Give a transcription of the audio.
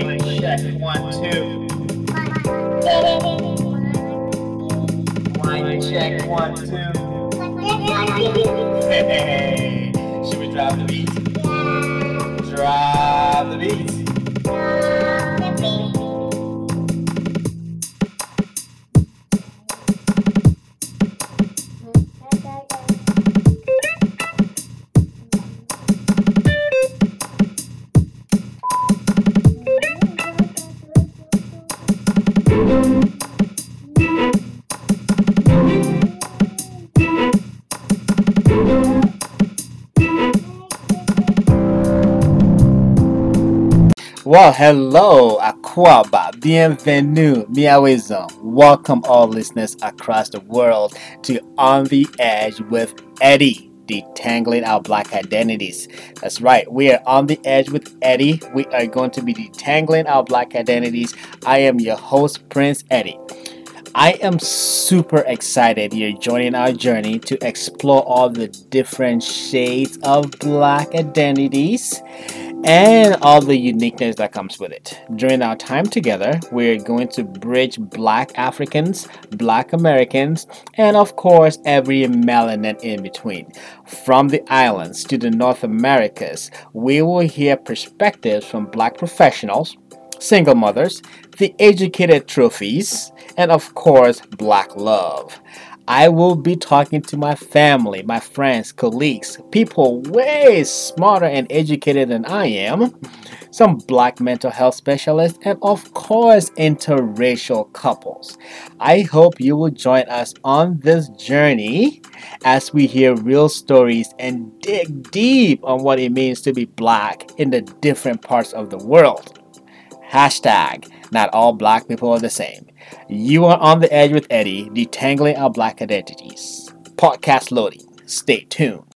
check one, two. Mic check one, two. Well, hello, Akwaaba, bienvenue, miawezon. Welcome all listeners across the world to On the Edge with Eddie, detangling our black identities. That's right, we are on the edge with Eddie. We are going to be detangling our black identities. I am your host, Prince Eddie. I am super excited you're joining our journey to explore all the different shades of black identities and all the uniqueness that comes with it. During our time together, we're going to bridge Black Africans, Black Americans, and of course, every melanin in between. From the islands to the North Americas, we will hear perspectives from Black professionals, single mothers, the educated trophies, and of course, Black love. I will be talking to my family, my friends, colleagues, people way smarter and educated than I am, some black mental health specialists, and of course, interracial couples. I hope you will join us on this journey as we hear real stories and dig deep on what it means to be black in the different parts of the world. Hashtag, not all black people are the same. You are on the edge with Eddie, detangling our black identities. Podcast loading. Stay tuned.